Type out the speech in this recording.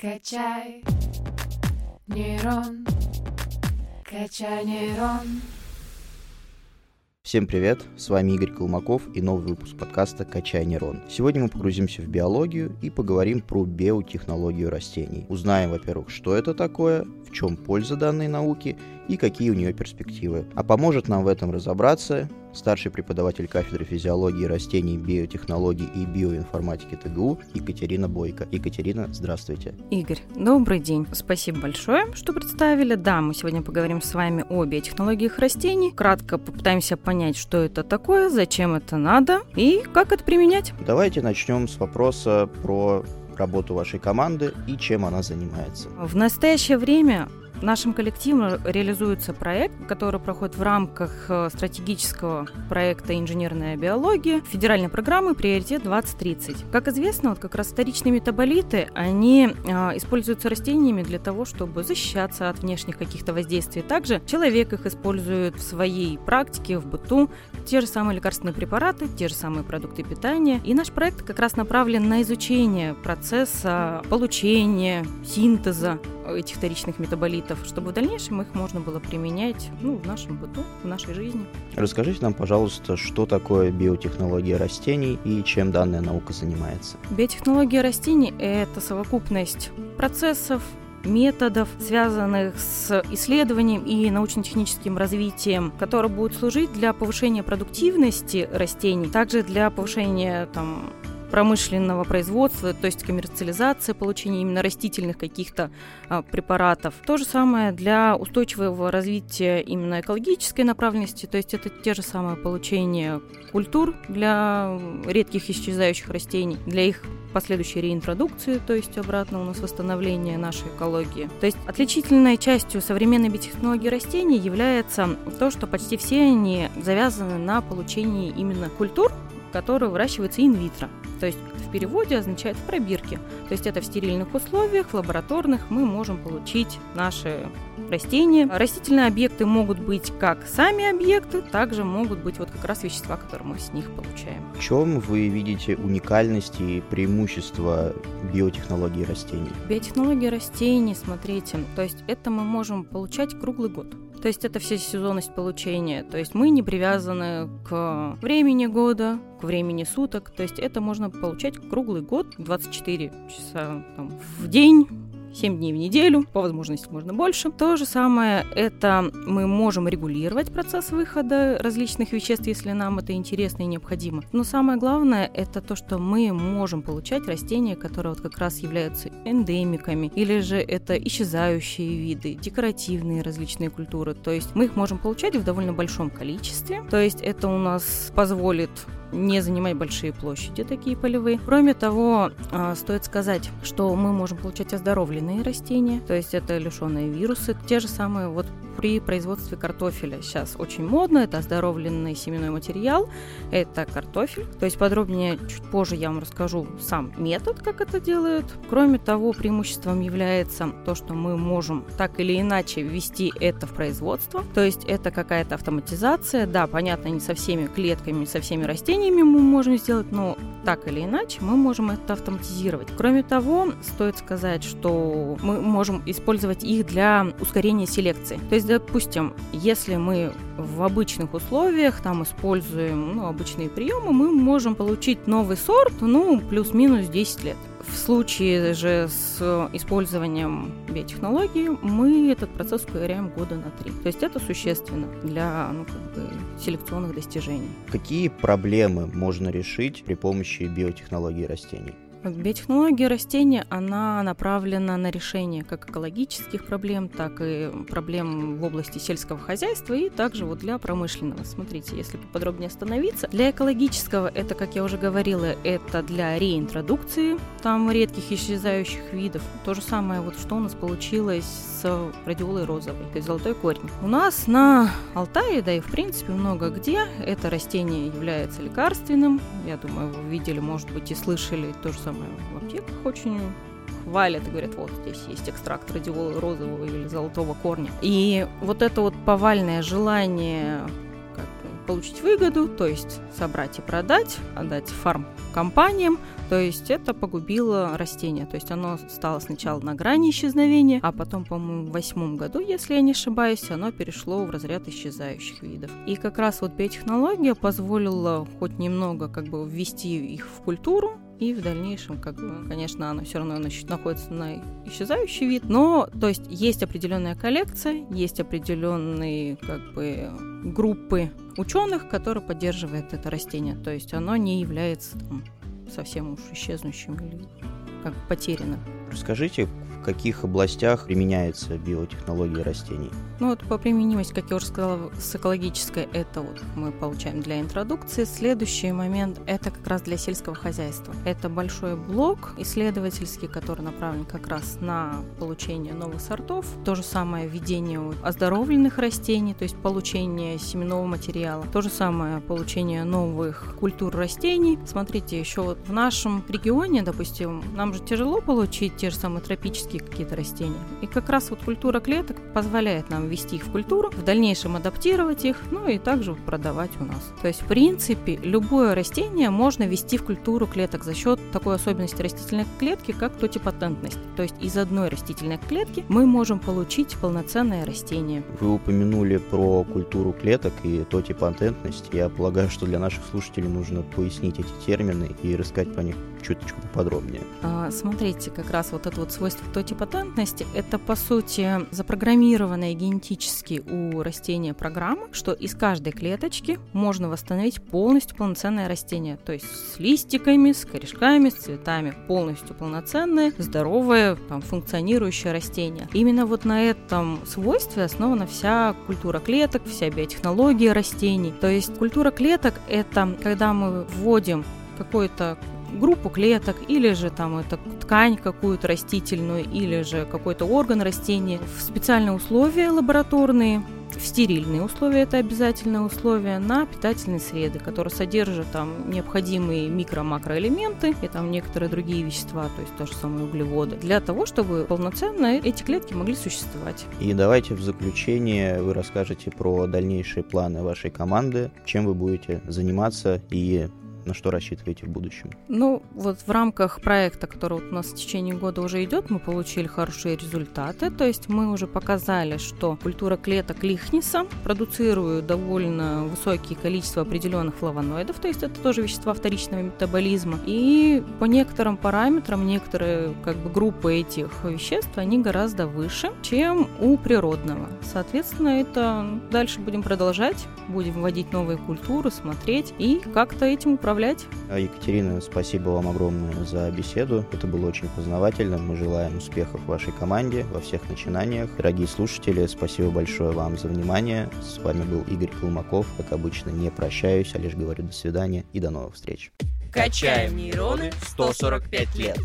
Качай нейрон, качай нейрон. Всем привет, с вами Игорь Колмаков и новый выпуск подкаста «Качай нейрон». Сегодня мы погрузимся в биологию и поговорим про биотехнологию растений. Узнаем, во-первых, что это такое, в чем польза данной науки и какие у нее перспективы. А поможет нам в этом разобраться старший преподаватель кафедры физиологии растений, биотехнологий и биоинформатики ТГУ Екатерина Бойко. Екатерина, здравствуйте. Игорь, добрый день. Спасибо большое, что представили. Да, мы сегодня поговорим с вами о биотехнологиях растений. Кратко попытаемся понять, что это такое, зачем это надо и как это применять. Давайте начнем с вопроса про работу вашей команды и чем она занимается. В настоящее время Нашим коллективом реализуется проект, который проходит в рамках э, стратегического проекта «Инженерная биология» федеральной программы «Приоритет 2030». Как известно, вот как раз вторичные метаболиты, они э, используются растениями для того, чтобы защищаться от внешних каких-то воздействий. Также человек их использует в своей практике, в быту. Те же самые лекарственные препараты, те же самые продукты питания. И наш проект как раз направлен на изучение процесса получения, синтеза этих вторичных метаболитов, чтобы в дальнейшем их можно было применять ну, в нашем быту, в нашей жизни. Расскажите нам, пожалуйста, что такое биотехнология растений и чем данная наука занимается? Биотехнология растений – это совокупность процессов, методов, связанных с исследованием и научно-техническим развитием, которые будут служить для повышения продуктивности растений, также для повышения там, промышленного производства, то есть коммерциализация, получения именно растительных каких-то а, препаратов. То же самое для устойчивого развития именно экологической направленности, то есть это те же самые получения культур для редких исчезающих растений, для их последующей реинтродукции, то есть обратно у нас восстановление нашей экологии. То есть отличительной частью современной биотехнологии растений является то, что почти все они завязаны на получении именно культур, которые выращиваются инвитро. То есть в переводе означает в пробирке. То есть это в стерильных условиях, в лабораторных мы можем получить наши растения. Растительные объекты могут быть как сами объекты, также могут быть вот как раз вещества, которые мы с них получаем. В чем вы видите уникальность и преимущество биотехнологии растений? Биотехнология растений, смотрите, то есть это мы можем получать круглый год. То есть это вся сезонность получения. То есть мы не привязаны к времени года, к времени суток. То есть это можно получать круглый год, 24 часа там, в день, 7 дней в неделю, по возможности можно больше. То же самое это мы можем регулировать процесс выхода различных веществ, если нам это интересно и необходимо. Но самое главное это то, что мы можем получать растения, которые вот как раз являются эндемиками, или же это исчезающие виды, декоративные различные культуры. То есть мы их можем получать в довольно большом количестве. То есть это у нас позволит не занимать большие площади, такие полевые. Кроме того, а, стоит сказать, что мы можем получать оздоровленные растения, то есть это лишенные вирусы, те же самые вот при производстве картофеля. Сейчас очень модно, это оздоровленный семенной материал, это картофель. То есть подробнее чуть позже я вам расскажу сам метод, как это делают. Кроме того, преимуществом является то, что мы можем так или иначе ввести это в производство. То есть это какая-то автоматизация. Да, понятно, не со всеми клетками, не со всеми растениями мы можем сделать, но так или иначе мы можем это автоматизировать. Кроме того, стоит сказать, что мы можем использовать их для ускорения селекции. То есть допустим, если мы в обычных условиях там используем ну, обычные приемы, мы можем получить новый сорт, ну, плюс-минус 10 лет. В случае же с использованием биотехнологии мы этот процесс ускоряем года на три. То есть это существенно для ну, как бы, селекционных достижений. Какие проблемы можно решить при помощи биотехнологии растений? Биотехнология растения, она направлена на решение как экологических проблем, так и проблем в области сельского хозяйства и также вот для промышленного. Смотрите, если поподробнее остановиться, для экологического это, как я уже говорила, это для реинтродукции там редких исчезающих видов. То же самое вот что у нас получилось с радиолой розовой, то есть золотой корень. У нас на Алтае, да и в принципе много где, это растение является лекарственным. Я думаю, вы видели, может быть, и слышали то же самое самое в аптеках очень хвалят и говорят, вот здесь есть экстракт радиолы розового или золотого корня. И вот это вот повальное желание получить выгоду, то есть собрать и продать, отдать фарм компаниям, то есть это погубило растение. То есть оно стало сначала на грани исчезновения, а потом, по-моему, в восьмом году, если я не ошибаюсь, оно перешло в разряд исчезающих видов. И как раз вот биотехнология позволила хоть немного как бы ввести их в культуру, и в дальнейшем, как бы, конечно, оно все равно находится на исчезающий вид, но, то есть, есть определенная коллекция, есть определенные, как бы, группы ученых, которые поддерживают это растение, то есть оно не является там, совсем уж исчезнущим или как потерянным. Расскажите, в каких областях применяется биотехнология растений? Ну вот по применимости, как я уже сказала, с экологической это вот мы получаем для интродукции. Следующий момент это как раз для сельского хозяйства. Это большой блок исследовательский, который направлен как раз на получение новых сортов. То же самое введение оздоровленных растений, то есть получение семенного материала. То же самое получение новых культур растений. Смотрите, еще вот в нашем регионе, допустим, нам же тяжело получить те же самые тропические какие-то растения. И как раз вот культура клеток позволяет нам ввести их в культуру, в дальнейшем адаптировать их, ну и также продавать у нас. То есть, в принципе, любое растение можно ввести в культуру клеток за счет такой особенности растительной клетки, как тотипатентность. То есть, из одной растительной клетки мы можем получить полноценное растение. Вы упомянули про культуру клеток и тотипатентность. Я полагаю, что для наших слушателей нужно пояснить эти термины и рассказать по них чуточку поподробнее. А, смотрите, как раз вот это вот свойство тотипатентности, это по сути запрограммированная генетически у растения программа, что из каждой клеточки можно восстановить полностью полноценное растение. То есть с листиками, с корешками, с цветами. Полностью полноценное, здоровое, там, функционирующее растение. Именно вот на этом свойстве основана вся культура клеток, вся биотехнология растений. То есть культура клеток – это когда мы вводим какой-то группу клеток, или же там это ткань какую-то растительную, или же какой-то орган растения в специальные условия лабораторные, в стерильные условия, это обязательное условие, на питательные среды, которые содержат там необходимые микро-макроэлементы и там некоторые другие вещества, то есть то же самое углеводы, для того, чтобы полноценно эти клетки могли существовать. И давайте в заключение вы расскажете про дальнейшие планы вашей команды, чем вы будете заниматься и на что рассчитываете в будущем? Ну, вот в рамках проекта, который вот у нас в течение года уже идет, мы получили хорошие результаты. То есть мы уже показали, что культура клеток лихниса продуцирует довольно высокие количество определенных флавоноидов, то есть это тоже вещества вторичного метаболизма. И по некоторым параметрам некоторые как бы группы этих веществ, они гораздо выше, чем у природного. Соответственно, это дальше будем продолжать, будем вводить новые культуры, смотреть и как-то этим управлять управлять. А, Екатерина, спасибо вам огромное за беседу. Это было очень познавательно. Мы желаем успехов вашей команде во всех начинаниях. Дорогие слушатели, спасибо большое вам за внимание. С вами был Игорь Колмаков. Как обычно, не прощаюсь, а лишь говорю до свидания и до новых встреч. Качаем нейроны 145 лет.